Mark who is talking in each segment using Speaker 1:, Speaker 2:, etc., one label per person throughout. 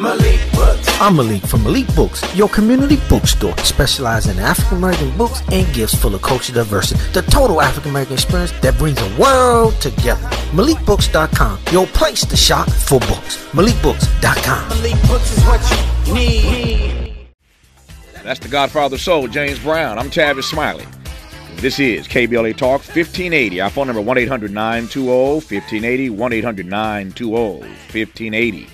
Speaker 1: Malik Books. I'm Malik from Malik Books, your community bookstore specializing in African American books and gifts full of cultural diversity. The total African American experience that brings the world together. MalikBooks.com, your place to shop for books. MalikBooks.com. Malik Books is what you
Speaker 2: need. That's the Godfather Soul, James Brown. I'm Tavis Smiley. This is KBLA Talk 1580. Our phone number 1 800 920 1580. 1 800 920 1580.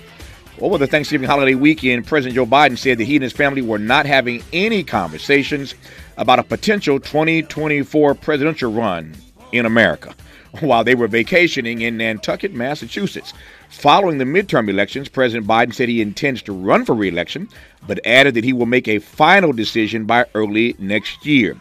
Speaker 2: Over the Thanksgiving holiday weekend, President Joe Biden said that he and his family were not having any conversations about a potential 2024 presidential run in America while they were vacationing in Nantucket, Massachusetts. Following the midterm elections, President Biden said he intends to run for reelection, but added that he will make a final decision by early next year.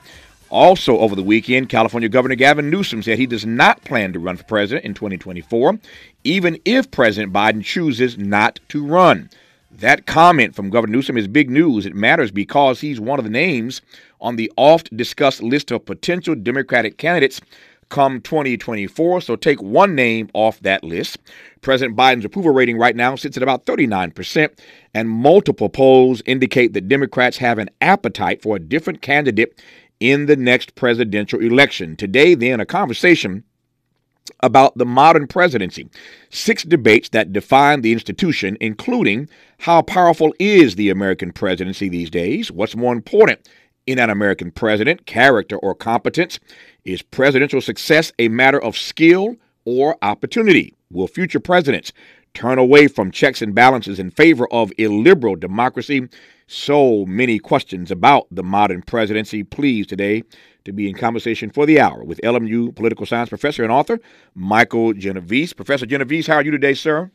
Speaker 2: Also, over the weekend, California Governor Gavin Newsom said he does not plan to run for president in 2024, even if President Biden chooses not to run. That comment from Governor Newsom is big news. It matters because he's one of the names on the oft discussed list of potential Democratic candidates come 2024. So take one name off that list. President Biden's approval rating right now sits at about 39%, and multiple polls indicate that Democrats have an appetite for a different candidate in the next presidential election. Today, then, a conversation about the modern presidency. Six debates that define the institution, including how powerful is the American presidency these days? What's more important in an American president, character or competence? Is presidential success a matter of skill or opportunity? Will future presidents turn away from checks and balances in favor of illiberal democracy? So many questions about the modern presidency. Pleased today to be in conversation for the hour with LMU political science professor and author Michael Genovese. Professor Genovese, how are you today, sir?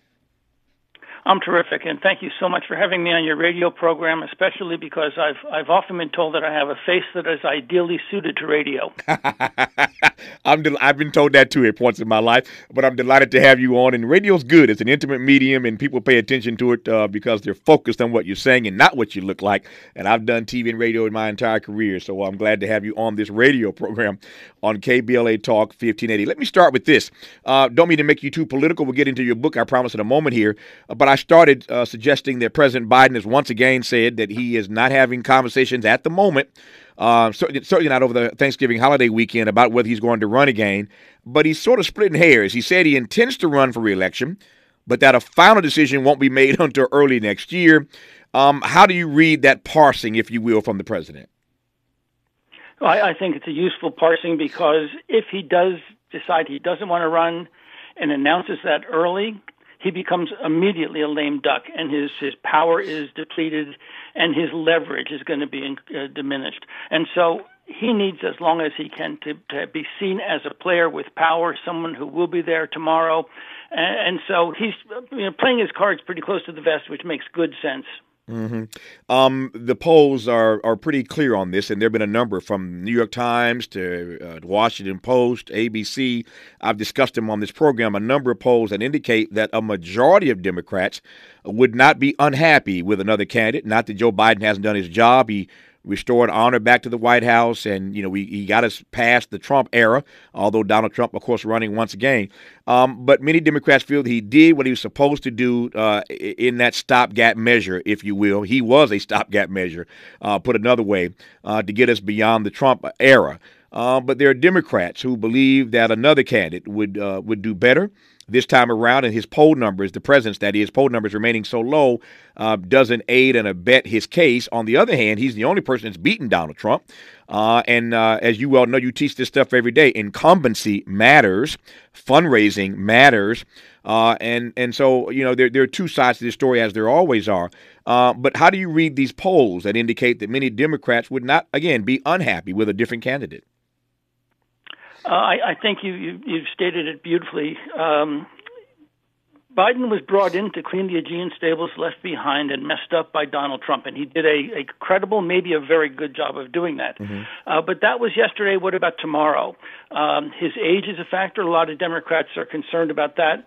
Speaker 3: I'm terrific, and thank you so much for having me on your radio program, especially because I've I've often been told that I have a face that is ideally suited to radio.
Speaker 2: I'm del- I've been told that too at points in my life, but I'm delighted to have you on. And radio's good; it's an intimate medium, and people pay attention to it uh, because they're focused on what you're saying and not what you look like. And I've done TV and radio in my entire career, so I'm glad to have you on this radio program on KBLA Talk 1580. Let me start with this. Uh, don't mean to make you too political. We'll get into your book, I promise, in a moment here, but I I started uh, suggesting that President Biden has once again said that he is not having conversations at the moment, uh, certainly, not over the Thanksgiving holiday weekend, about whether he's going to run again. But he's sort of splitting hairs. He said he intends to run for reelection, but that a final decision won't be made until early next year. Um, how do you read that parsing, if you will, from the president?
Speaker 3: Well, I, I think it's a useful parsing because if he does decide he doesn't want to run and announces that early, he becomes immediately a lame duck, and his his power is depleted, and his leverage is going to be uh, diminished. And so he needs, as long as he can, to, to be seen as a player with power, someone who will be there tomorrow. And, and so he's you know, playing his cards pretty close to the vest, which makes good sense.
Speaker 2: Mm-hmm. Um, the polls are are pretty clear on this, and there have been a number from New York Times to uh, Washington Post, ABC. I've discussed them on this program. A number of polls that indicate that a majority of Democrats would not be unhappy with another candidate. Not that Joe Biden hasn't done his job; he restored honor back to the White House, and you know we, he got us past the Trump era. Although Donald Trump, of course, running once again, um, but many Democrats feel that he did what he was supposed to do uh, in that stopgap measure, if you will. He was a stopgap measure, uh, put another way, uh, to get us beyond the Trump era. Uh, but there are Democrats who believe that another candidate would uh, would do better this time around, and his poll numbers, the president's that is, poll numbers remaining so low, uh, doesn't aid and abet his case. On the other hand, he's the only person that's beaten Donald Trump. Uh, and uh, as you well know, you teach this stuff every day. Incumbency matters, fundraising matters. Uh, and and so you know there there are two sides to this story as there always are. Uh, but how do you read these polls that indicate that many Democrats would not again be unhappy with a different candidate?
Speaker 3: Uh, I, I, think you, you have stated it beautifully. Um, Biden was brought in to clean the Augean stables left behind and messed up by Donald Trump, and he did a, a credible, maybe a very good job of doing that. Mm-hmm. Uh, but that was yesterday. What about tomorrow? Um, his age is a factor. A lot of Democrats are concerned about that.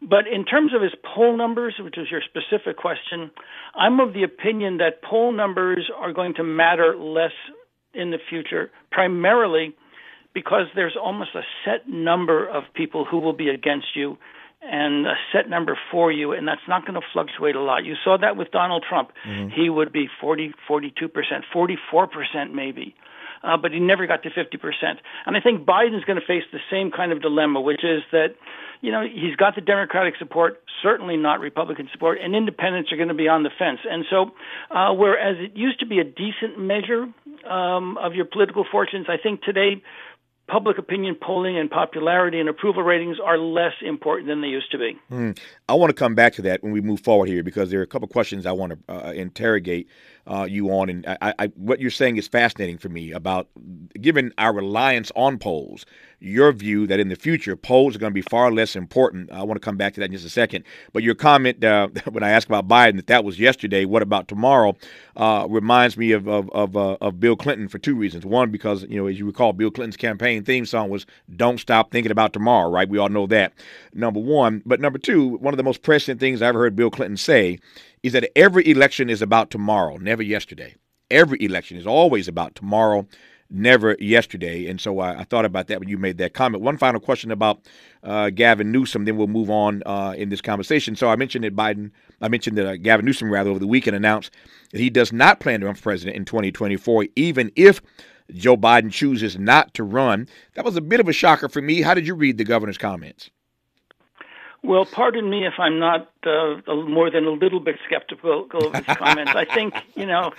Speaker 3: But in terms of his poll numbers, which is your specific question, I'm of the opinion that poll numbers are going to matter less in the future, primarily because there's almost a set number of people who will be against you and a set number for you, and that's not going to fluctuate a lot. You saw that with Donald Trump. Mm-hmm. He would be 40, 42%, 44% maybe. Uh, but he never got to 50%. And I think Biden's going to face the same kind of dilemma, which is that, you know, he's got the Democratic support, certainly not Republican support, and independents are going to be on the fence. And so, uh, whereas it used to be a decent measure um, of your political fortunes, I think today public opinion polling and popularity and approval ratings are less important than they used to be.
Speaker 2: Mm. I want to come back to that when we move forward here because there are a couple questions I want to uh, interrogate uh, you on, and I, I, what you're saying is fascinating for me about given our reliance on polls. Your view that in the future polls are going to be far less important. I want to come back to that in just a second. But your comment uh, when I asked about Biden that that was yesterday. What about tomorrow? Uh, reminds me of of of, uh, of, Bill Clinton for two reasons. One, because you know, as you recall, Bill Clinton's campaign theme song was "Don't Stop Thinking About Tomorrow." Right? We all know that. Number one, but number two, one of the most prescient things I ever heard Bill Clinton say is that every election is about tomorrow, never yesterday. Every election is always about tomorrow, never yesterday. And so I, I thought about that when you made that comment. One final question about uh, Gavin Newsom, then we'll move on uh, in this conversation. So I mentioned that Biden, I mentioned that uh, Gavin Newsom, rather, over the weekend announced that he does not plan to run for president in 2024, even if Joe Biden chooses not to run. That was a bit of a shocker for me. How did you read the governor's comments?
Speaker 3: Well, pardon me if I'm not uh, more than a little bit skeptical of his comments. I think, you know,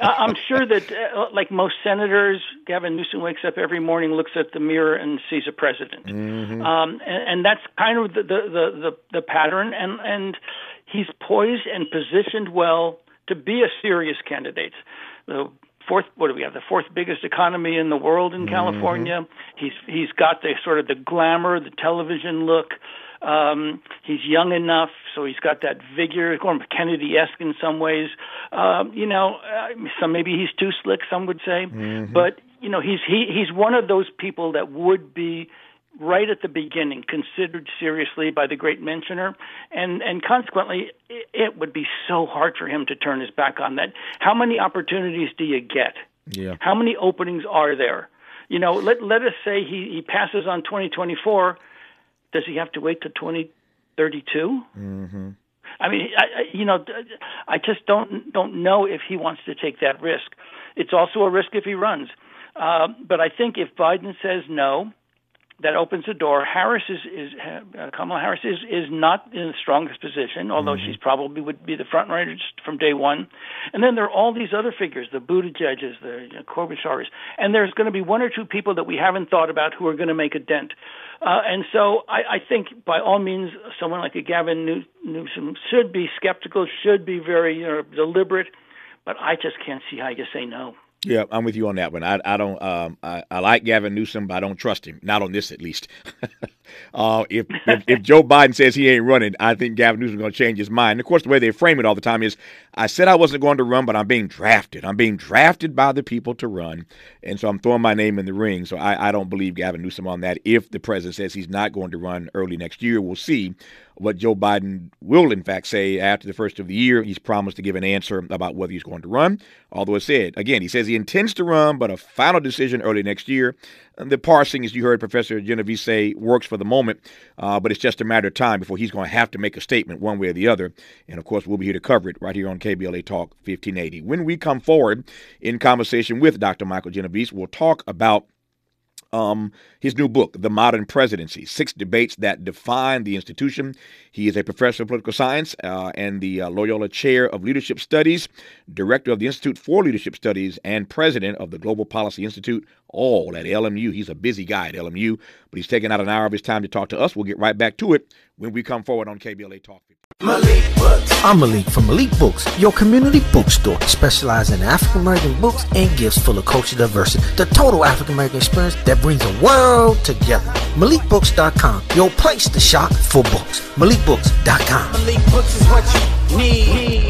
Speaker 3: I'm sure that, uh, like most senators, Gavin Newsom wakes up every morning, looks at the mirror, and sees a president, mm-hmm. um, and, and that's kind of the the the, the, pattern. And and he's poised and positioned well to be a serious candidate. The fourth what do we have the fourth biggest economy in the world in mm-hmm. California. He's he's got the sort of the glamour, the television look. Um, he's young enough, so he's got that vigor, going Kennedy-esque in some ways. Um, you know, uh, some maybe he's too slick, some would say, mm-hmm. but you know, he's he he's one of those people that would be right at the beginning considered seriously by the great mentioner. And and consequently it, it would be so hard for him to turn his back on that. How many opportunities do you get?
Speaker 2: Yeah.
Speaker 3: How many openings are there? You know let let us say he he passes on 2024 does he have to wait to 2032? Mm-hmm. I mean, I, I, you know, I just don't don't know if he wants to take that risk. It's also a risk if he runs. Uh, but I think if Biden says no, that opens the door. Harris is, is uh, Kamala Harris is is not in the strongest position, although mm-hmm. she's probably would be the front runner from day one. And then there are all these other figures, the Buttigieg's, the you know, and there's going to be one or two people that we haven't thought about who are going to make a dent. Uh, and so I, I think by all means, someone like a Gavin New- Newsom should be skeptical, should be very uh, deliberate, but I just can't see how you say no.
Speaker 2: Yeah, I'm with you on that one. I, I don't. Um, I, I like Gavin Newsom, but I don't trust him. Not on this, at least. uh, if, if, if Joe Biden says he ain't running, I think Gavin Newsom's going to change his mind. And of course, the way they frame it all the time is, I said I wasn't going to run, but I'm being drafted. I'm being drafted by the people to run, and so I'm throwing my name in the ring. So I, I don't believe Gavin Newsom on that. If the president says he's not going to run early next year, we'll see what Joe Biden will, in fact, say after the first of the year. He's promised to give an answer about whether he's going to run. Although it said, again, he says he intends to run, but a final decision early next year. And the parsing, as you heard Professor Genovese say, works for the moment, uh, but it's just a matter of time before he's going to have to make a statement one way or the other. And of course, we'll be here to cover it right here on KBLA Talk 1580. When we come forward in conversation with Dr. Michael Genovese, we'll talk about um, his new book, The Modern Presidency Six Debates That Define the Institution. He is a professor of political science uh, and the uh, Loyola Chair of Leadership Studies, director of the Institute for Leadership Studies, and president of the Global Policy Institute, all at LMU. He's a busy guy at LMU, but he's taking out an hour of his time to talk to us. We'll get right back to it when we come forward on KBLA Talk.
Speaker 1: Malik Books. I'm Malik from Malik Books, your community bookstore, specializing in African American books and gifts full of cultural diversity. The total African American experience that brings the world together. MalikBooks.com, your place to shop for books. MalikBooks.com. Malik Books is what you need.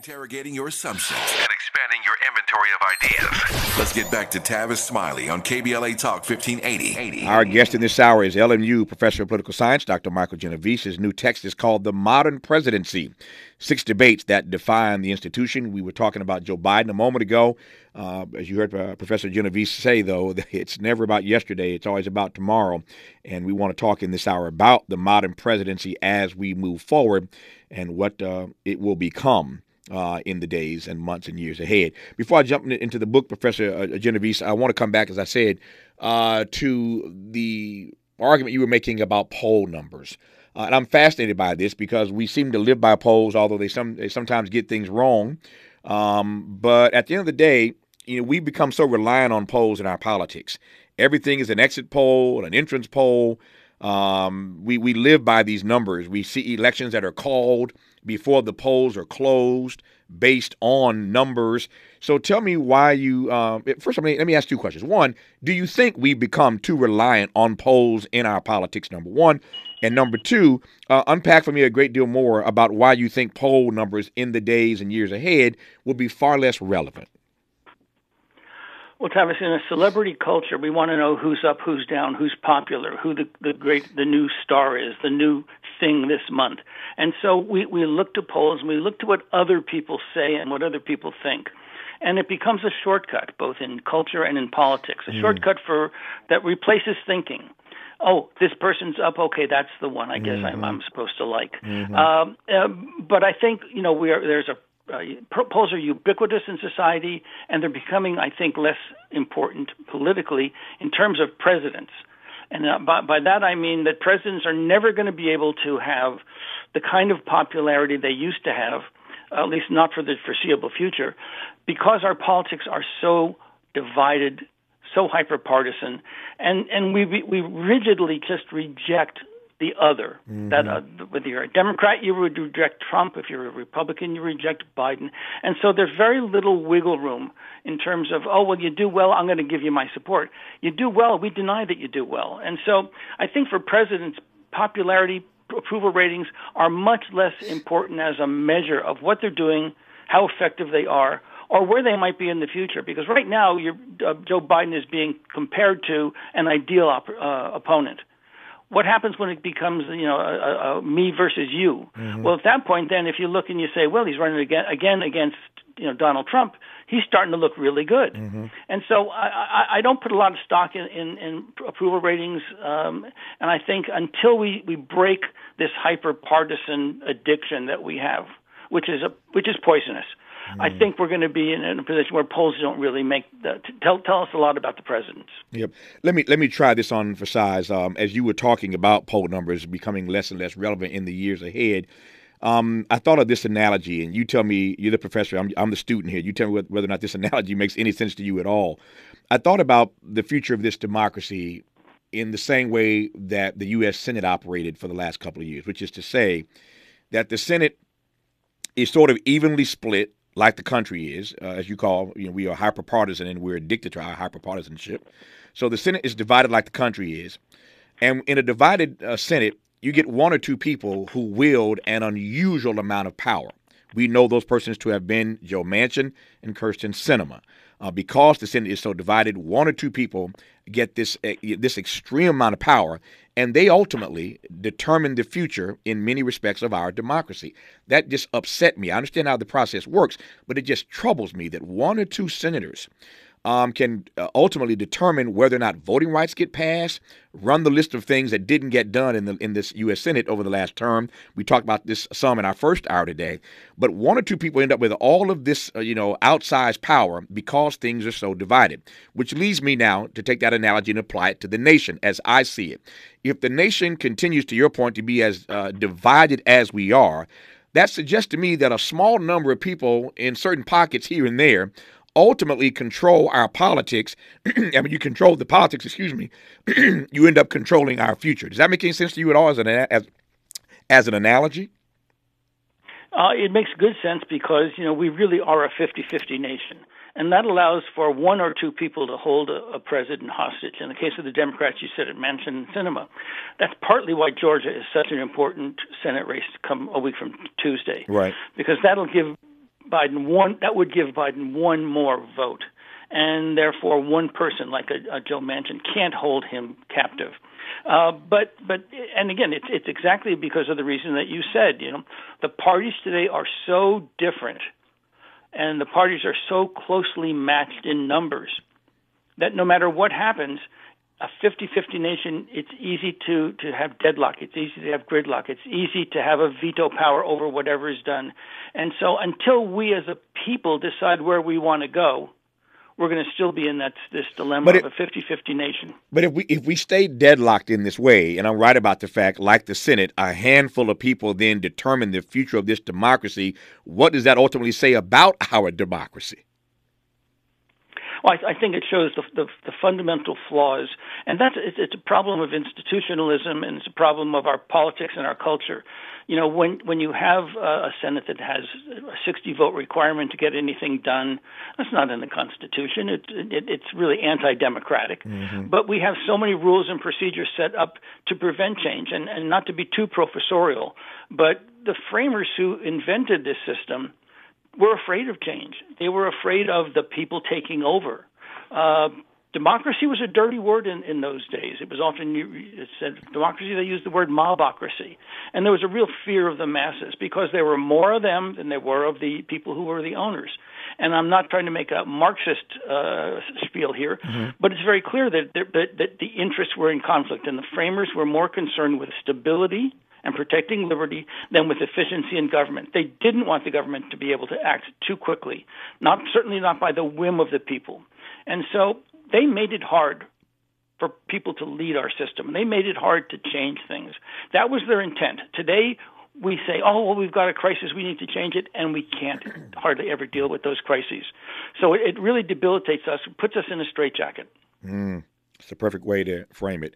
Speaker 4: Interrogating your assumptions and expanding your inventory of ideas. Let's get back to Tavis Smiley on KBLA Talk 1580.
Speaker 2: Our guest in this hour is LMU professor of political science, Dr. Michael Genovese. His new text is called The Modern Presidency Six Debates That Define the Institution. We were talking about Joe Biden a moment ago. Uh, as you heard uh, Professor Genovese say, though, it's never about yesterday, it's always about tomorrow. And we want to talk in this hour about the modern presidency as we move forward and what uh, it will become uh, in the days and months and years ahead. Before I jump into the book, Professor uh, Genovese, I want to come back, as I said, uh, to the argument you were making about poll numbers. Uh, and I'm fascinated by this because we seem to live by polls, although they some they sometimes get things wrong. Um, but at the end of the day, you know, we become so reliant on polls in our politics. Everything is an exit poll, an entrance poll. Um, we we live by these numbers. We see elections that are called before the polls are closed based on numbers. So tell me why you. Um, first, let me let me ask two questions. One, do you think we've become too reliant on polls in our politics? Number one, and number two, uh, unpack for me a great deal more about why you think poll numbers in the days and years ahead will be far less relevant.
Speaker 3: Well, Thomas, in a celebrity culture, we want to know who's up, who's down, who's popular, who the, the great, the new star is, the new thing this month. And so we, we look to polls and we look to what other people say and what other people think. And it becomes a shortcut, both in culture and in politics, a mm. shortcut for that replaces thinking. Oh, this person's up. Okay, that's the one. I guess mm-hmm. I'm, I'm supposed to like. Mm-hmm. Um, uh, but I think you know we are. There's a uh, polls are ubiquitous in society, and they're becoming, I think, less important politically in terms of presidents. And uh, by, by that I mean that presidents are never going to be able to have the kind of popularity they used to have, at least not for the foreseeable future, because our politics are so divided, so hyper partisan, and and we we rigidly just reject the other. Mm-hmm. That uh, whether you're a Democrat, you would reject Trump. If you're a Republican, you reject Biden. And so there's very little wiggle room in terms of, oh well, you do well, I'm going to give you my support. You do well, we deny that you do well. And so I think for presidents, popularity, approval ratings are much less important as a measure of what they're doing, how effective they are, or where they might be in the future. Because right now, uh, Joe Biden is being compared to an ideal op- uh, opponent what happens when it becomes you know a, a me versus you? Mm-hmm. Well, at that point, then if you look and you say, well, he's running again again against you know Donald Trump, he's starting to look really good. Mm-hmm. And so I, I, I don't put a lot of stock in, in, in approval ratings, um, and I think until we we break this hyper partisan addiction that we have, which is a which is poisonous. I mm. think we're going to be in, a position where polls don't really make the, tell tell us a lot about the presidents.
Speaker 2: Yep. Let me let me try this on for size. Um, as you were talking about poll numbers becoming less and less relevant in the years ahead, um, I thought of this analogy, and you tell me you're the professor. I'm, I'm the student here. You tell me whether or not this analogy makes any sense to you at all. I thought about the future of this democracy in the same way that the U.S. Senate operated for the last couple of years, which is to say that the Senate is sort of evenly split like the country is, uh, as you call, you know, we are hyperpartisan and we're addicted to our hyperpartisanship. So the Senate is divided like the country is. And in a divided uh, Senate, you get one or two people who wield an unusual amount of power. We know those persons to have been Joe Manchin and Kyrsten Sinema. Uh, because the Senate is so divided, one or two people get this uh, this extreme amount of power, and they ultimately determine the future in many respects of our democracy. That just upset me. I understand how the process works, but it just troubles me that one or two senators um, can uh, ultimately determine whether or not voting rights get passed, run the list of things that didn't get done in the in this U.S. Senate over the last term. We talked about this some in our first hour today, but one or two people end up with all of this, uh, you know, outsized power because things are so divided. Which leads me now to take that analogy and apply it to the nation as I see it. If the nation continues, to your point, to be as uh, divided as we are, that suggests to me that a small number of people in certain pockets here and there ultimately control our politics, I mean, you control the politics, excuse me, you end up controlling our future. Does that make any sense to you at all as an, as, as an analogy?
Speaker 3: Uh, it makes good sense because, you know, we really are a 50-50 nation. And that allows for one or two people to hold a, a president hostage. In the case of the Democrats, you said it Manchin Sinema. That's partly why Georgia is such an important Senate race come a week from Tuesday.
Speaker 2: Right.
Speaker 3: Because that'll give Biden one that would give Biden one more vote, and therefore one person like a, a Joe Manchin can't hold him captive. Uh, but but and again, it's it's exactly because of the reason that you said. You know, the parties today are so different, and the parties are so closely matched in numbers that no matter what happens, a 50-50 nation, it's easy to, to have deadlock. It's easy to have gridlock. It's easy to have a veto power over whatever is done. And so until we as a people decide where we want to go, we're going to still be in that this dilemma it, of a 50-50 nation.
Speaker 2: But if we if we stay deadlocked in this way, and I'm right about the fact, like the Senate, a handful of people then determine the future of this democracy, what does that ultimately say about our democracy?
Speaker 3: Well, I, I think it shows the, the, the fundamental flaws, and that's it's, it's a problem of institutionalism, and it's a problem of our politics and our culture. You know, when when you have a Senate that has a 60 vote requirement to get anything done, that's not in the Constitution. It, it it's really anti-democratic. Mm-hmm. But we have so many rules and procedures set up to prevent change, and, and not to be too professorial, but the framers who invented this system were afraid of change. They were afraid of the people taking over. Uh, democracy was a dirty word in, in those days. It was often it said democracy. They used the word mobocracy, and there was a real fear of the masses because there were more of them than there were of the people who were the owners. And I'm not trying to make a Marxist uh, spiel here, mm-hmm. but it's very clear that, that that the interests were in conflict, and the framers were more concerned with stability and protecting liberty than with efficiency in government. They didn't want the government to be able to act too quickly, not certainly not by the whim of the people. And so they made it hard for people to lead our system. They made it hard to change things. That was their intent. Today we say, "Oh, well, we've got a crisis. We need to change it," and we can't hardly ever deal with those crises. So it really debilitates us, puts us in a straitjacket.
Speaker 2: Mm, it's a perfect way to frame it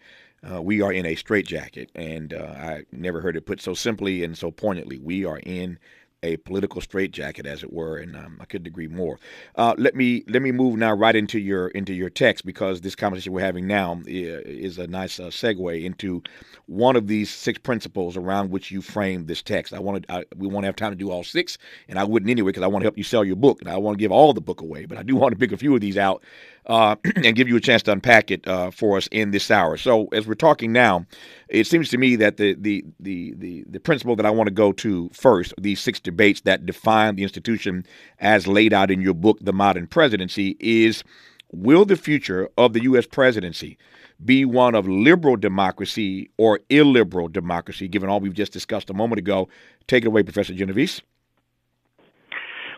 Speaker 2: uh, we are in a straitjacket, and uh, I never heard it put so simply and so poignantly. We are in a political straitjacket, as it were, and um, I couldn't agree more. Uh, let me let me move now right into your into your text because this conversation we're having now is a nice uh, segue into one of these six principles around which you frame this text. I wanted I, we want to have time to do all six, and I wouldn't anyway because I want to help you sell your book, and I want to give all the book away, but I do want to pick a few of these out uh, and give you a chance to unpack it uh, for us in this hour. So as we're talking now, it seems to me that the the the the, the principle that I want to go to first, these six debates that define the institution as laid out in your book, The Modern Presidency, is will the future of the U.S. presidency be one of liberal democracy or illiberal democracy, given all we've just discussed a moment ago? Take it away, Professor Genovese.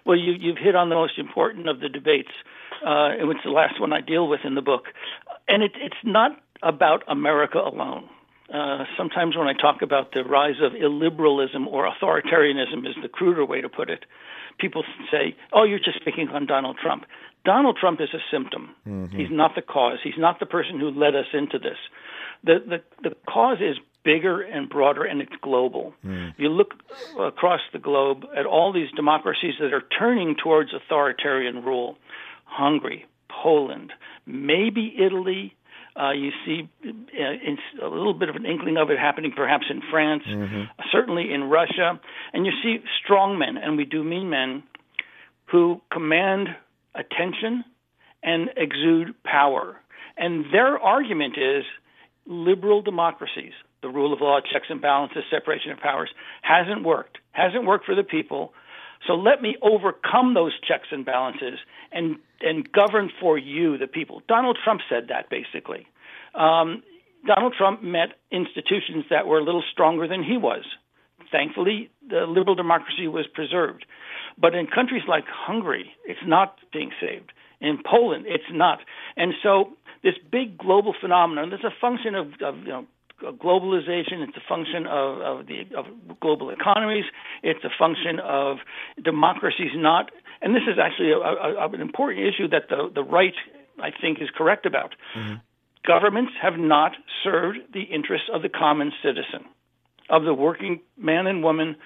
Speaker 3: Well, you, you've hit on the most important of the debates uh, it's the last one I deal with in the book. And it, it's not about America alone. Uh, sometimes when I talk about the rise of illiberalism or authoritarianism, is the cruder way to put it. People say, "Oh, you're just picking on Donald Trump." Donald Trump is a symptom. Mm-hmm. He's not the cause. He's not the person who led us into this. The the the cause is bigger and broader, and it's global. Mm. You look across the globe at all these democracies that are turning towards authoritarian rule. Hungary, Poland, maybe Italy. Uh, you see uh, a little bit of an inkling of it happening perhaps in France, mm-hmm. certainly in Russia. And you see strong men, and we do mean men, who command attention and exude power. And their argument is liberal democracies, the rule of law, checks and balances, separation of powers, hasn't worked. Hasn't worked for the people. So let me overcome those checks and balances and and govern for you, the people. Donald Trump said that basically. Um, Donald Trump met institutions that were a little stronger than he was. Thankfully, the liberal democracy was preserved. But in countries like Hungary, it's not being saved. In Poland, it's not. And so this big global phenomenon is a function of, of you know, globalization. It's a function of, of the of global economies. It's a function of democracies not. And this is actually a, a, an important issue that the the right, I think, is correct about. Mm-hmm. Governments have not served the interests of the common citizen, of the working man and woman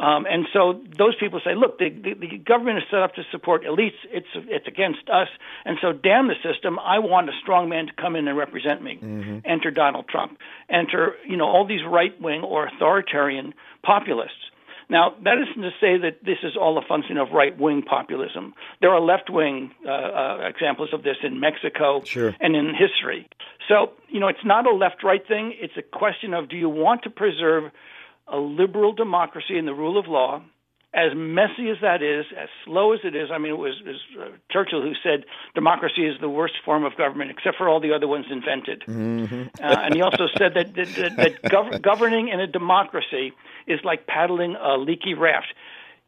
Speaker 3: um, and so those people say, look, the, the, the government is set up to support elites. It's it's against us. And so damn the system. I want a strong man to come in and represent me. Mm-hmm. Enter Donald Trump. Enter you know all these right wing or authoritarian populists. Now, that isn't to say that this is all a function of right wing populism. There are left wing uh, uh, examples of this in Mexico
Speaker 2: sure.
Speaker 3: and in history. So, you know, it's not a left right thing. It's a question of do you want to preserve a liberal democracy and the rule of law? As messy as that is, as slow as it is, I mean, it was, it was uh, Churchill who said democracy is the worst form of government, except for all the other ones invented.
Speaker 2: Mm-hmm.
Speaker 3: uh, and he also said that, that, that, that gov- governing in a democracy is like paddling a leaky raft.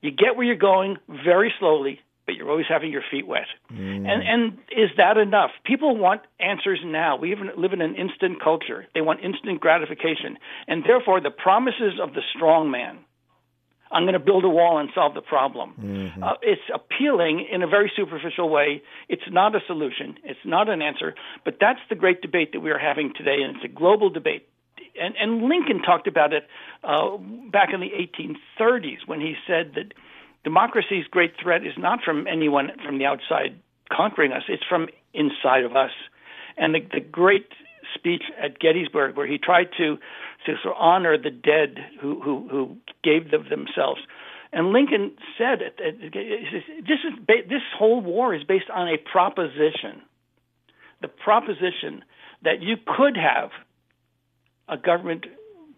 Speaker 3: You get where you're going very slowly, but you're always having your feet wet. Mm. And and is that enough? People want answers now. We even live in an instant culture. They want instant gratification, and therefore the promises of the strong man. I'm going to build a wall and solve the problem.
Speaker 2: Mm-hmm.
Speaker 3: Uh, it's appealing in a very superficial way. It's not a solution. It's not an answer. But that's the great debate that we are having today, and it's a global debate and, and Lincoln talked about it uh, back in the 1830s when he said that democracy's great threat is not from anyone from the outside conquering us; it's from inside of us. And the, the great speech at Gettysburg, where he tried to to sort of honor the dead who who, who gave them themselves. And Lincoln said, "This is this whole war is based on a proposition, the proposition that you could have a government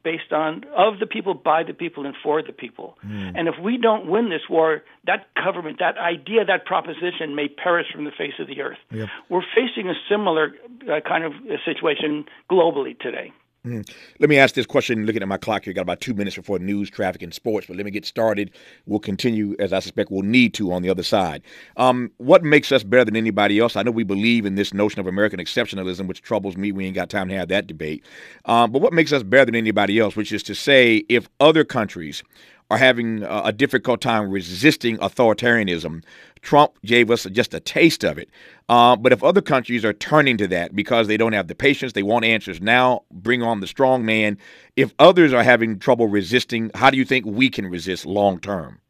Speaker 3: based on of the people, by the people, and for the people.
Speaker 2: Mm.
Speaker 3: And if we don't win this war, that government, that idea, that proposition may perish from the face of the earth.
Speaker 2: Yep.
Speaker 3: We're facing a similar uh, kind of situation globally today.
Speaker 2: Mm. Let me ask this question. Looking at my clock here, got about two minutes before news, traffic, and sports. But let me get started. We'll continue, as I suspect we'll need to, on the other side. Um, what makes us better than anybody else? I know we believe in this notion of American exceptionalism, which troubles me. We ain't got time to have that debate. Um, but what makes us better than anybody else? Which is to say, if other countries are having a difficult time resisting authoritarianism. Trump gave us just a taste of it. Uh, but if other countries are turning to that because they don't have the patience, they want answers now, bring on the strong man. If others are having trouble resisting, how do you think we can resist long term?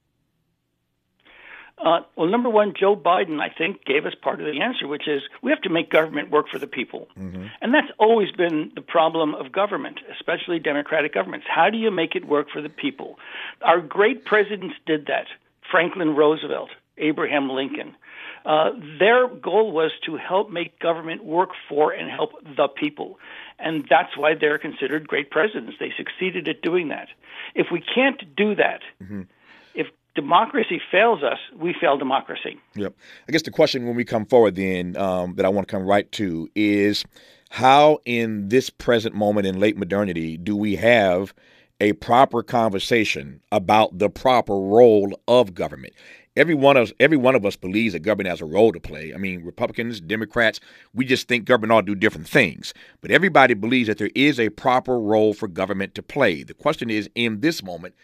Speaker 3: Uh, well, number one, Joe Biden, I think, gave us part of the answer, which is we have to make government work for the people.
Speaker 2: Mm-hmm.
Speaker 3: And that's always been the problem of government, especially democratic governments. How do you make it work for the people? Our great presidents did that Franklin Roosevelt, Abraham Lincoln. Uh, their goal was to help make government work for and help the people. And that's why they're considered great presidents. They succeeded at doing that. If we can't do that,
Speaker 2: mm-hmm
Speaker 3: democracy fails us, we fail democracy.
Speaker 2: Yep. I guess the question when we come forward then um, that I want to come right to is how in this present moment in late modernity do we have a proper conversation about the proper role of government? Every one of us, every one of us believes that government has a role to play. I mean, Republicans, Democrats, we just think government ought to do different things. But everybody believes that there is a proper role for government to play. The question is, in this moment,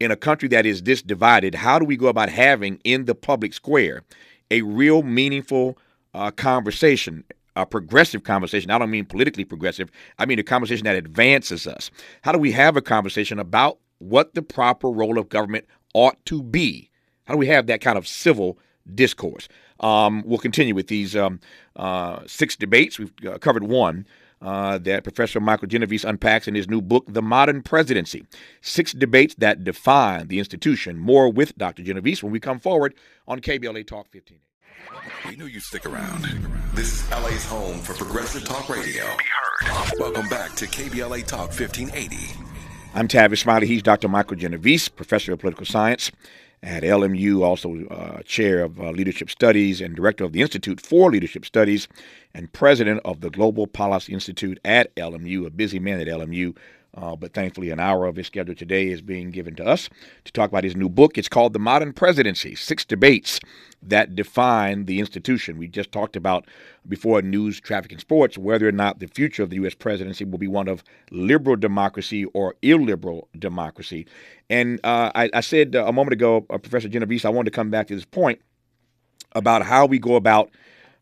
Speaker 2: in a country that is this divided, how do we go about having in the public square a real meaningful uh, conversation, a progressive conversation? I don't mean politically progressive, I mean a conversation that advances us. How do we have a conversation about what the proper role of government ought to be? How do we have that kind of civil discourse? Um, we'll continue with these um, uh, six debates. We've uh, covered one uh, that Professor Michael Genovese unpacks in his new book, The Modern Presidency Six Debates That Define the Institution. More with Dr. Genovese when we come forward on KBLA Talk 15.
Speaker 4: We knew you'd stick around. This is LA's home for progressive talk radio. Be heard. Welcome back to KBLA Talk 1580.
Speaker 2: I'm Tavis Smiley. He's Dr. Michael Genovese, professor of political science at LMU, also uh, chair of uh, leadership studies and director of the Institute for Leadership Studies, and president of the Global Policy Institute at LMU. A busy man at LMU, uh, but thankfully, an hour of his schedule today is being given to us to talk about his new book. It's called The Modern Presidency Six Debates That Define the Institution. We just talked about before news, traffic, and sports whether or not the future of the U.S. presidency will be one of liberal democracy or illiberal democracy. And uh, I, I, said a moment ago, uh, Professor Genovese, I wanted to come back to this point about how we go about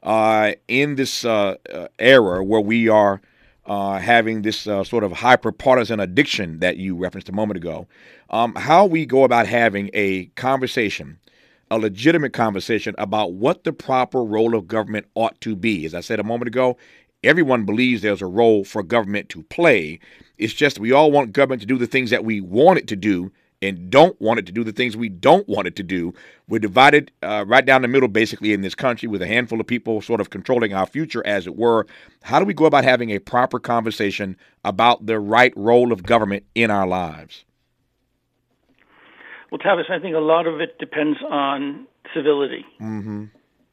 Speaker 2: uh, in this uh, uh, era where we are uh, having this uh, sort of hyper-partisan addiction that you referenced a moment ago, um, how we go about having a conversation, a legitimate conversation about what the proper role of government ought to be. As I said a moment ago, everyone believes there's a role for government to play. It's just we all want government to do the things that we want it to do and don't want it to do the things we don't want it to do. We're divided uh, right down the middle, basically, in this country with a handful of people sort of controlling our future, as it were. How do we go about having a proper conversation about the right role of government in our lives?
Speaker 3: Well, Tavis, I think a lot of it depends on civility.
Speaker 2: Mm-hmm.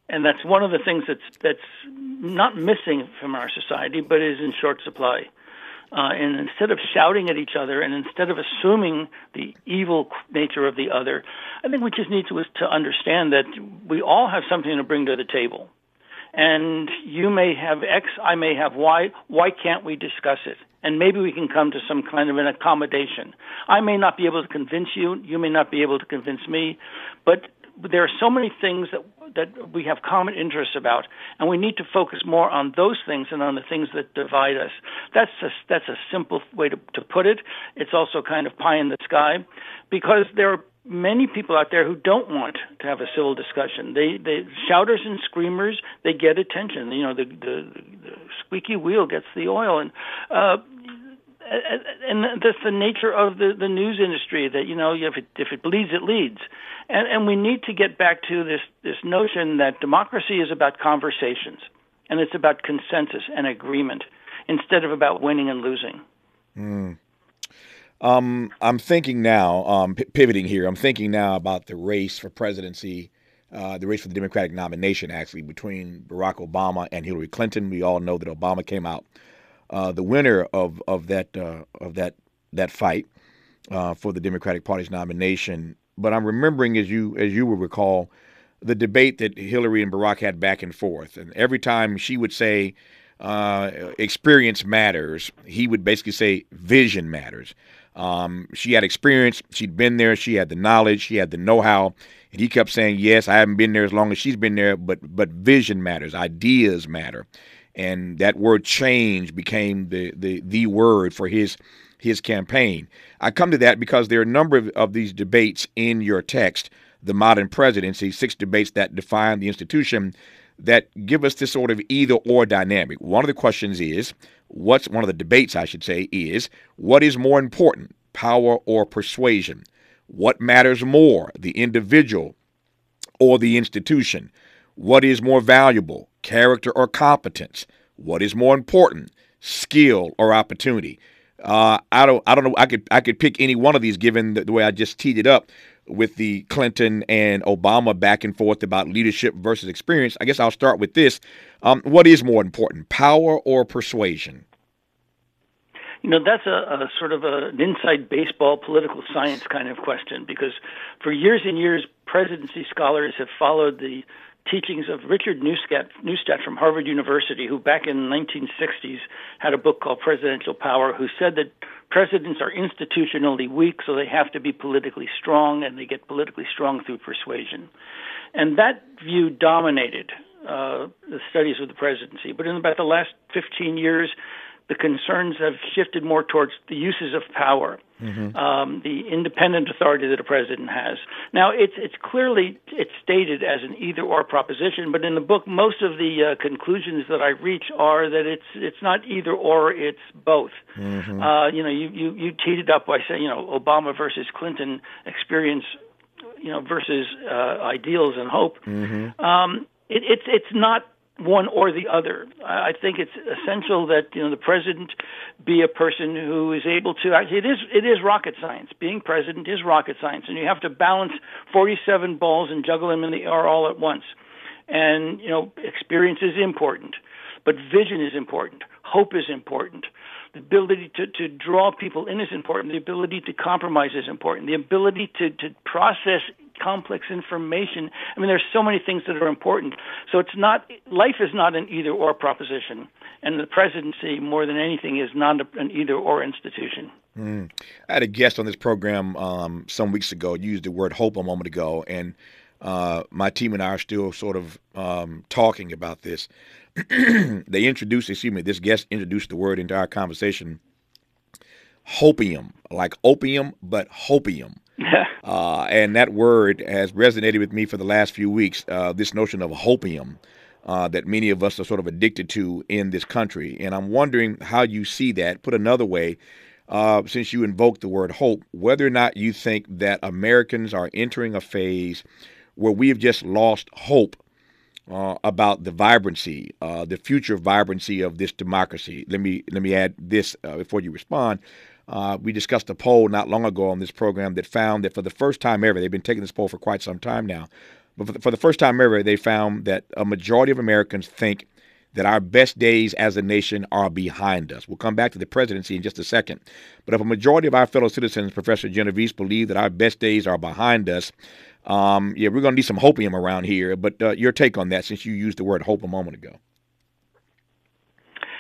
Speaker 3: And that's one of the things that's that's not missing from our society, but is in short supply. Uh, and instead of shouting at each other and instead of assuming the evil nature of the other, I think we just need to, to understand that we all have something to bring to the table. And you may have X, I may have Y. Why can't we discuss it? And maybe we can come to some kind of an accommodation. I may not be able to convince you, you may not be able to convince me, but there are so many things that that we have common interests about, and we need to focus more on those things and on the things that divide us. That's a, that's a simple way to, to put it. It's also kind of pie in the sky, because there are many people out there who don't want to have a civil discussion. They, they shouters and screamers, they get attention. You know, the, the, the squeaky wheel gets the oil, and uh, and that's the nature of the the news industry. That you know, if it if it bleeds, it leads, and and we need to get back to this this notion that democracy is about conversations, and it's about consensus and agreement instead of about winning and losing.
Speaker 2: Mm. Um, I'm thinking now, um, p- pivoting here. I'm thinking now about the race for presidency. Uh, the race for the Democratic nomination, actually, between Barack Obama and Hillary Clinton. We all know that Obama came out uh, the winner of of that uh, of that that fight uh, for the Democratic Party's nomination. But I'm remembering, as you as you will recall, the debate that Hillary and Barack had back and forth, and every time she would say. Uh, experience matters. He would basically say vision matters. Um, she had experience. She'd been there. She had the knowledge. She had the know-how. And he kept saying, "Yes, I haven't been there as long as she's been there, but but vision matters. Ideas matter." And that word change became the the the word for his his campaign. I come to that because there are a number of, of these debates in your text, the modern presidency, six debates that define the institution that give us this sort of either or dynamic. One of the questions is what's one of the debates I should say is what is more important, power or persuasion? What matters more, the individual or the institution? What is more valuable, character or competence? What is more important, skill or opportunity? Uh, I don't. I don't know. I could. I could pick any one of these, given the, the, way I just teed it up with the Clinton and Obama back and forth about leadership versus experience. I guess I'll start with this. Um, what is more important, power or persuasion?
Speaker 3: You know, that's a, a sort of a, an inside baseball political science kind of question because for years and years, presidency scholars have followed the teachings of Richard Neustadt, Neustadt from Harvard University, who back in the 1960s had a book called Presidential Power, who said that presidents are institutionally weak, so they have to be politically strong, and they get politically strong through persuasion. And that view dominated uh, the studies of the presidency. But in about the last 15 years, the concerns have shifted more towards the uses of power, mm-hmm. um, the independent authority that a president has. Now, it's it's clearly it's stated as an either-or proposition, but in the book, most of the uh, conclusions that I reach are that it's it's not either-or, it's both. Mm-hmm. Uh, you know, you, you you teed it up by saying, you know, Obama versus Clinton experience, you know, versus uh, ideals and hope. Mm-hmm. Um, it, it's it's not one or the other. I think it's essential that you know the president be a person who is able to. It is it is rocket science. Being president is rocket science, and you have to balance 47 balls and juggle them in the air all at once. And you know, experience is important, but vision is important. Hope is important. The ability to, to draw people in is important. The ability to compromise is important. The ability to, to process complex information. I mean, there's so many things that are important. So it's not life is not an either or proposition, and the presidency more than anything is not an either or institution.
Speaker 2: Mm. I had a guest on this program um, some weeks ago. Used the word hope a moment ago, and uh, my team and I are still sort of um, talking about this. they introduced, excuse me, this guest introduced the word into our conversation. Hopium, like opium, but hopium. uh, and that word has resonated with me for the last few weeks. Uh, this notion of hopium uh, that many of us are sort of addicted to in this country. And I'm wondering how you see that. Put another way, uh, since you invoked the word hope, whether or not you think that Americans are entering a phase where we have just lost hope uh, about the vibrancy, uh, the future vibrancy of this democracy. Let me let me add this uh, before you respond. Uh, we discussed a poll not long ago on this program that found that for the first time ever, they've been taking this poll for quite some time now, but for the, for the first time ever, they found that a majority of Americans think that our best days as a nation are behind us. We'll come back to the presidency in just a second. But if a majority of our fellow citizens, Professor Genovese, believe that our best days are behind us, um, yeah, we're going to need some hopium around here. But uh, your take on that, since you used the word hope a moment ago.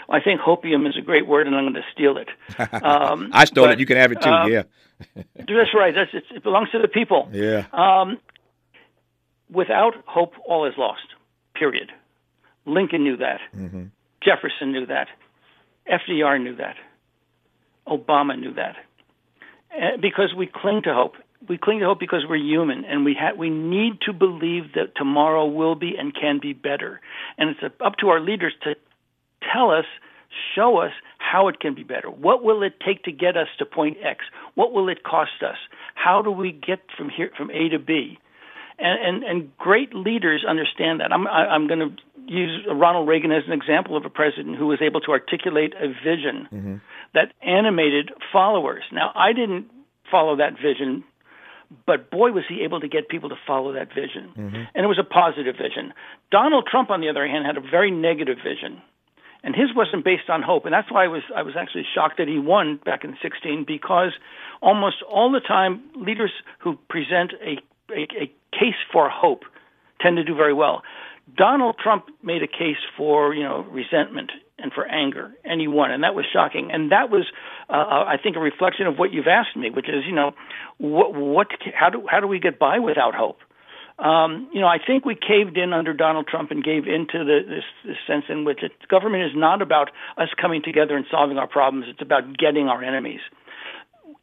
Speaker 3: I think hopium is a great word, and I'm going to steal it.
Speaker 2: Um, I stole but, it. You can have it too. Uh, yeah.
Speaker 3: that's right. That's, it belongs to the people.
Speaker 2: Yeah. Um,
Speaker 3: without hope, all is lost. Period. Lincoln knew that. Mm-hmm. Jefferson knew that. FDR knew that. Obama knew that. Uh, because we cling to hope. We cling to hope because we're human, and we ha- we need to believe that tomorrow will be and can be better. And it's up to our leaders to tell us, show us how it can be better. What will it take to get us to point X? What will it cost us? How do we get from here from A to B? And and, and great leaders understand that. I'm I, I'm going to use Ronald Reagan as an example of a president who was able to articulate a vision mm-hmm. that animated followers. Now, I didn't follow that vision, but boy, was he able to get people to follow that vision. Mm-hmm. And it was a positive vision. Donald Trump, on the other hand, had a very negative vision. And his wasn't based on hope, and that's why I was I was actually shocked that he won back in 16 because almost all the time leaders who present a, a, a case for hope tend to do very well. Donald Trump made a case for you know resentment and for anger, and he won, and that was shocking. And that was, uh, uh, I think, a reflection of what you've asked me, which is you know, what, what, how do how do we get by without hope? Um, you know, I think we caved in under Donald Trump and gave into the, this, this sense in which it, government is not about us coming together and solving our problems; it's about getting our enemies.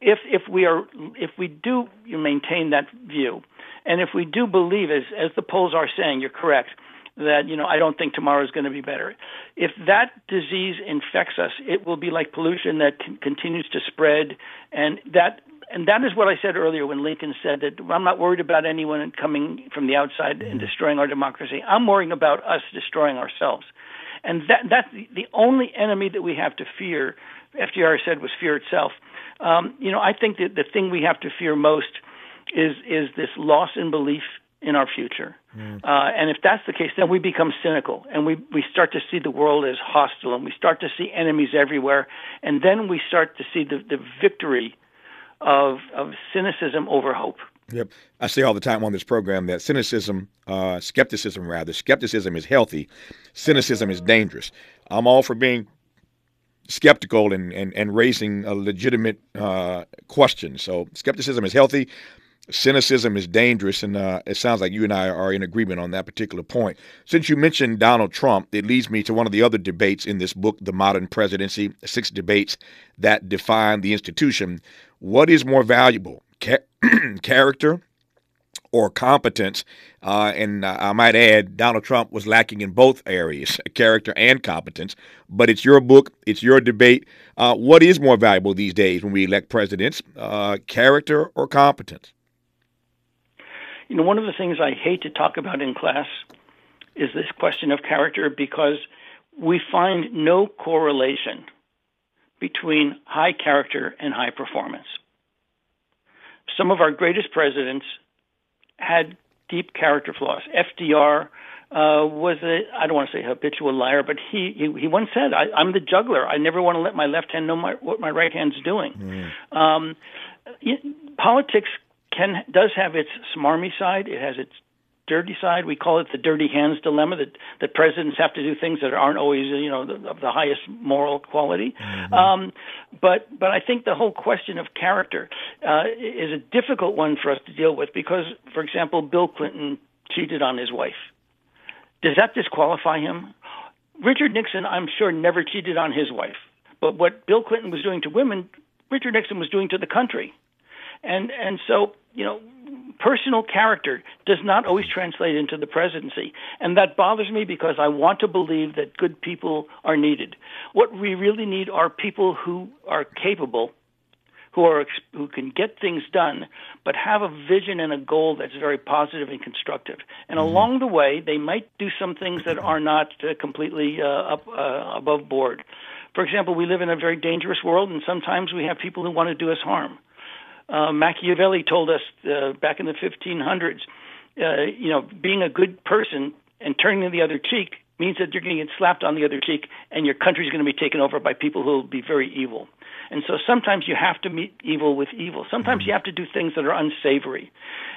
Speaker 3: If if we are if we do maintain that view, and if we do believe, as as the polls are saying, you're correct that you know I don't think tomorrow is going to be better. If that disease infects us, it will be like pollution that c- continues to spread, and that and that is what I said earlier when Lincoln said that I'm not worried about anyone coming from the outside and destroying our democracy. I'm worrying about us destroying ourselves, and that that's the, only enemy that we have to fear. FDR said was fear itself. Um, you know, I think that the thing we have to fear most is is this loss in belief in our future. Mm. Uh, and if that's the case, then we become cynical and we, we start to see the world as hostile and we start to see enemies everywhere. And then we start to see the, the victory of, of cynicism over hope.
Speaker 2: Yep. I say all the time on this program that cynicism, uh, skepticism rather, skepticism is healthy, cynicism is dangerous. I'm all for being skeptical and, and, and raising a legitimate uh, question. So skepticism is healthy, cynicism is dangerous, and uh, it sounds like you and I are in agreement on that particular point. Since you mentioned Donald Trump, it leads me to one of the other debates in this book, The Modern Presidency Six Debates That Define the Institution. What is more valuable, character or competence? Uh, and uh, I might add, Donald Trump was lacking in both areas, character and competence. But it's your book, it's your debate. Uh, what is more valuable these days when we elect presidents, uh, character or competence?
Speaker 3: You know, one of the things I hate to talk about in class is this question of character because we find no correlation between high character and high performance. Some of our greatest presidents had deep character flaws. FDR uh, was a I don't want to say habitual liar, but he he, he once said, I, "I'm the juggler. I never want to let my left hand know my, what my right hand's doing." Mm. Um, politics can does have its smarmy side. It has its dirty side. We call it the dirty hands dilemma. That that presidents have to do things that aren't always you know the, of the highest moral quality. Mm-hmm. Um, but but I think the whole question of character uh, is a difficult one for us to deal with because, for example, Bill Clinton cheated on his wife. Does that disqualify him? Richard Nixon, I'm sure, never cheated on his wife. But what Bill Clinton was doing to women, Richard Nixon was doing to the country. And and so you know, personal character does not always translate into the presidency. And that bothers me because I want to believe that good people are needed. What we really need are people who are capable who are who can get things done, but have a vision and a goal that's very positive and constructive. And mm-hmm. along the way, they might do some things that are not uh, completely uh, up uh, above board. For example, we live in a very dangerous world, and sometimes we have people who want to do us harm. Uh, Machiavelli told us uh, back in the 1500s, uh, you know, being a good person and turning the other cheek means that you're going to get slapped on the other cheek, and your country's going to be taken over by people who will be very evil. And so sometimes you have to meet evil with evil. Sometimes mm-hmm. you have to do things that are unsavory.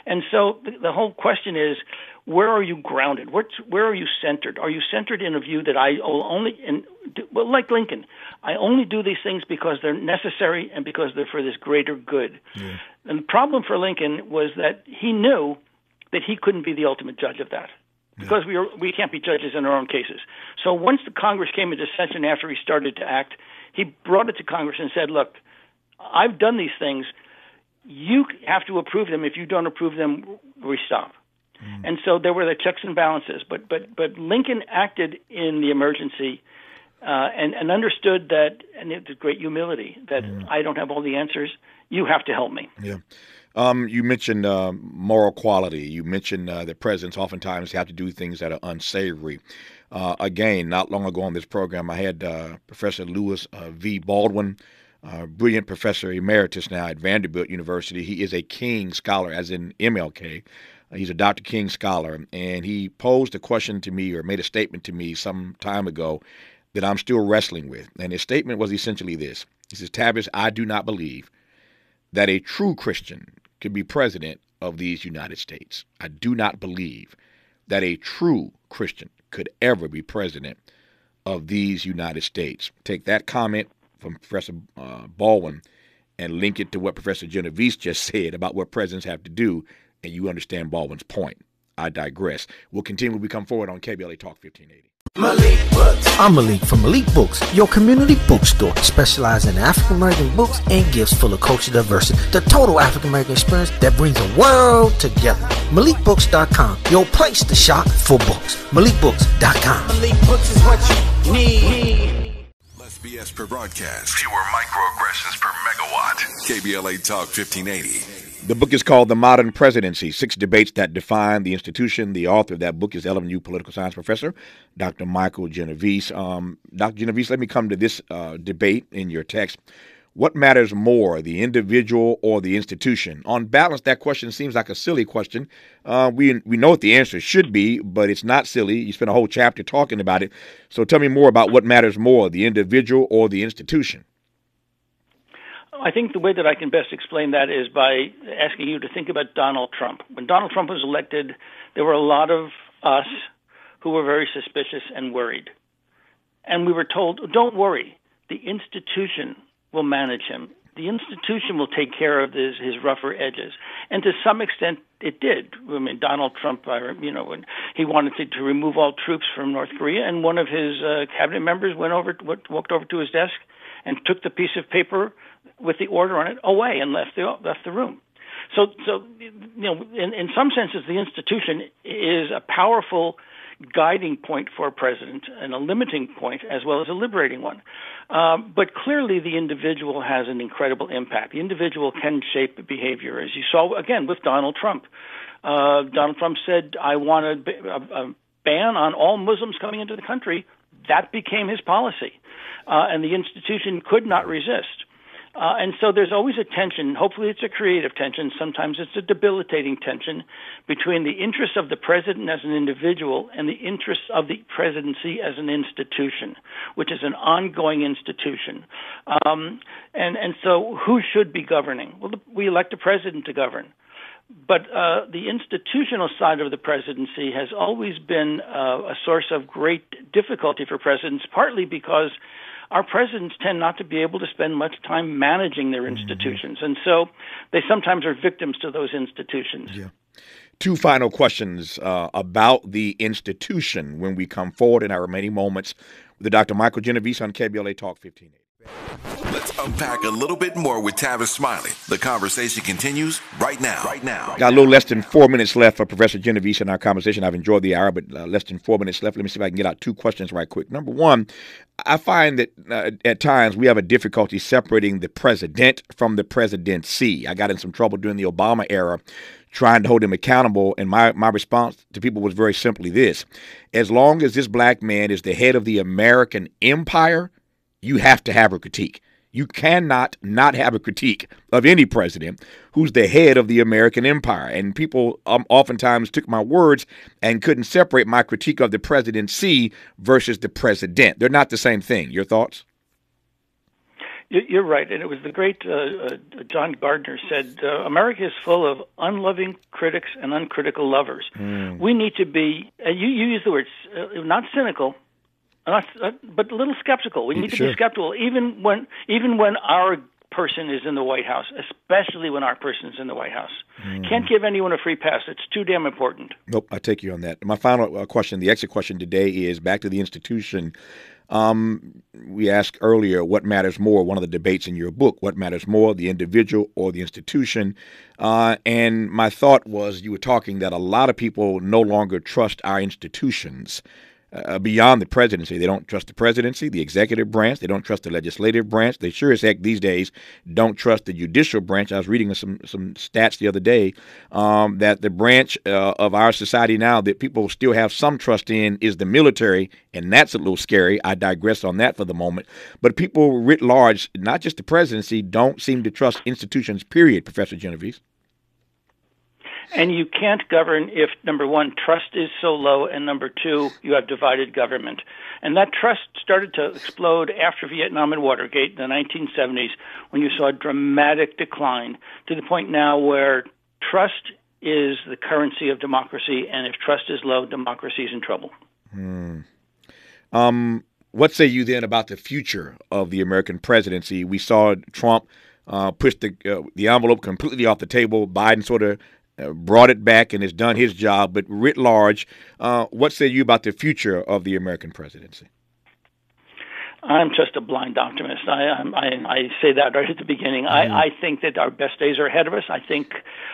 Speaker 3: And so the whole question is, where are you grounded? What's, where are you centered? Are you centered in a view that I only, in, well, like Lincoln, I only do these things because they're necessary and because they're for this greater good. Yeah. And the problem for Lincoln was that he knew that he couldn't be the ultimate judge of that because yeah. we are, we can't be judges in our own cases. So once the Congress came into session after he started to act, he brought it to Congress and said, "Look, I've done these things. You have to approve them. If you don't approve them, we stop." Mm. And so there were the checks and balances. But but but Lincoln acted in the emergency. Uh, and, and understood that, and it was great humility that mm. I don't have all the answers. You have to help me.
Speaker 2: Yeah. Um, you mentioned uh, moral quality. You mentioned uh, that presidents oftentimes have to do things that are unsavory. Uh, again, not long ago on this program, I had uh, Professor Lewis uh, V. Baldwin, a brilliant professor emeritus now at Vanderbilt University. He is a King scholar, as in MLK. He's a Dr. King scholar, and he posed a question to me or made a statement to me some time ago that I'm still wrestling with. And his statement was essentially this He says, Tavis, I do not believe that a true Christian could be president of these United States. I do not believe that a true Christian could ever be president of these United States. Take that comment from Professor uh, Baldwin and link it to what Professor Genovese just said about what presidents have to do, and you understand Baldwin's point. I digress. We'll continue when we come forward on KBLA Talk 1580.
Speaker 1: Malik Books. I'm Malik from Malik Books, your community bookstore, specializing in African American books and gifts full of cultural diversity. The total African American experience that brings the world together. MalikBooks.com, your place to shop for books. MalikBooks.com. Malik Books is what you
Speaker 4: need. Less BS per broadcast, fewer microaggressions per megawatt. KBLA Talk 1580.
Speaker 2: The book is called The Modern Presidency Six Debates That Define the Institution. The author of that book is LMU political science professor, Dr. Michael Genovese. Um, Dr. Genovese, let me come to this uh, debate in your text. What matters more, the individual or the institution? On balance, that question seems like a silly question. Uh, we we know what the answer should be, but it's not silly. You spent a whole chapter talking about it. So tell me more about what matters more, the individual or the institution.
Speaker 3: I think the way that I can best explain that is by asking you to think about Donald Trump. When Donald Trump was elected, there were a lot of us who were very suspicious and worried. And we were told, don't worry, the institution will manage him. The institution will take care of his, his rougher edges. And to some extent, it did. I mean, Donald Trump, you know, when he wanted to, to remove all troops from North Korea, and one of his uh, cabinet members went over, walked over to his desk and took the piece of paper with the order on it away and left the left the room. So, so you know, in, in some senses, the institution is a powerful guiding point for a president and a limiting point as well as a liberating one. Um, but clearly, the individual has an incredible impact. The individual can shape behavior, as you saw again with Donald Trump. Uh, Donald Trump said, "I want a, a, a ban on all Muslims coming into the country." That became his policy, uh, and the institution could not resist. Uh, and so there's always a tension. Hopefully, it's a creative tension. Sometimes it's a debilitating tension between the interests of the president as an individual and the interests of the presidency as an institution, which is an ongoing institution. Um, and and so, who should be governing? Well, we elect a president to govern. But uh, the institutional side of the presidency has always been uh, a source of great difficulty for presidents, partly because our presidents tend not to be able to spend much time managing their mm-hmm. institutions, mm-hmm. and so they sometimes are victims to those institutions.
Speaker 2: Yeah. Two final questions uh, about the institution when we come forward in our remaining moments with Dr. Michael Genovese on KBLA Talk 1580.
Speaker 4: Let's unpack a little bit more with Tavis Smiley. The conversation continues right now. Right now.
Speaker 2: Got a little less than four minutes left for Professor Genovese in our conversation. I've enjoyed the hour, but uh, less than four minutes left. Let me see if I can get out two questions right quick. Number one, I find that uh, at times we have a difficulty separating the president from the presidency. I got in some trouble during the Obama era trying to hold him accountable. And my, my response to people was very simply this as long as this black man is the head of the American empire, you have to have a critique. You cannot not have a critique of any president who's the head of the American empire. And people um, oftentimes took my words and couldn't separate my critique of the presidency versus the president. They're not the same thing. Your thoughts?
Speaker 3: You're right, and it was the great uh, uh, John Gardner said, uh, "America is full of unloving critics and uncritical lovers. Mm. We need to be." And you, you use the words uh, not cynical, uh, but a little skeptical. We need to be skeptical, even when even when our person is in the White House, especially when our person is in the White House. Mm. Can't give anyone a free pass. It's too damn important.
Speaker 2: Nope, I take you on that. My final uh, question, the exit question today, is back to the institution. Um, we asked earlier what matters more, one of the debates in your book, what matters more, the individual or the institution? Uh, and my thought was you were talking that a lot of people no longer trust our institutions uh, beyond the presidency. They don't trust the presidency, the executive branch. They don't trust the legislative branch. They sure as heck these days don't trust the judicial branch. I was reading some some stats the other day um, that the branch uh, of our society now that people still have some trust in is the military, and that's a little scary. I digress on that for the moment. But people writ large, not just the presidency, don't seem to trust institutions. Period, Professor Genovese.
Speaker 3: And you can't govern if, number one, trust is so low, and number two, you have divided government. And that trust started to explode after Vietnam and Watergate in the 1970s when you saw a dramatic decline to the point now where trust is the currency of democracy, and if trust is low, democracy is in trouble.
Speaker 2: Hmm. Um, what say you then about the future of the American presidency? We saw Trump uh, push the uh, the envelope completely off the table. Biden sort of brought it back and has done his job. But writ large, uh, what say you about the future of the American presidency?
Speaker 3: I'm just a blind optimist. I, I, I say that right at the beginning. Mm-hmm. I, I think that our best days are ahead of us. I think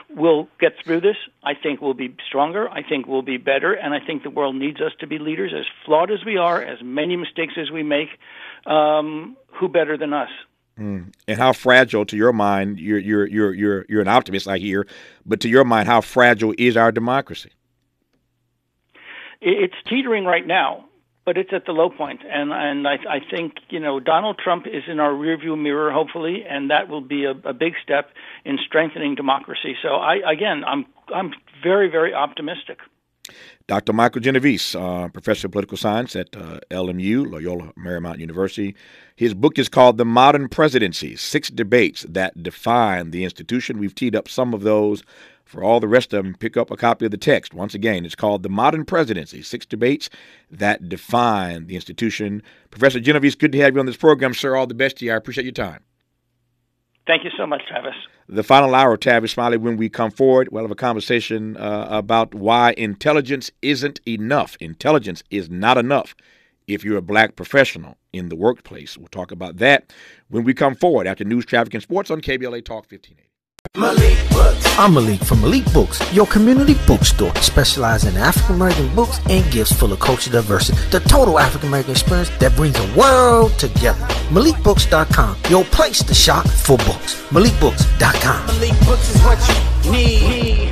Speaker 3: we'll get through this. I think we'll be stronger. I think we'll be better. And I think the world needs us to be leaders, as flawed as we are, as many mistakes as we make. Um, who better than us?
Speaker 2: Mm. And how fragile, to your mind, you're you're you're you're you're an optimist, I hear, but to your mind, how fragile is our democracy?
Speaker 3: It's teetering right now, but it's at the low point, and and I, I think you know Donald Trump is in our rearview mirror, hopefully, and that will be a, a big step in strengthening democracy. So I again, I'm I'm very very optimistic.
Speaker 2: Dr. Michael Genovese, uh, professor of political science at uh, LMU, Loyola Marymount University. His book is called The Modern Presidency Six Debates That Define the Institution. We've teed up some of those. For all the rest of them, pick up a copy of the text. Once again, it's called The Modern Presidency Six Debates That Define the Institution. Professor Genovese, good to have you on this program, sir. All the best to you. I appreciate your time.
Speaker 3: Thank you so much, Travis.
Speaker 2: The final hour of Tavis Smiley, when we come forward, we'll have a conversation uh, about why intelligence isn't enough. Intelligence is not enough if you're a black professional in the workplace. We'll talk about that when we come forward after News, Traffic, and Sports on KBLA Talk 1580.
Speaker 1: Malik Books. I'm Malik from Malik Books, your community bookstore, specializing in African American books and gifts full of cultural diversity. The total African American experience that brings the world together. MalikBooks.com, your place to shop for books. MalikBooks.com. Malik Books is what you need.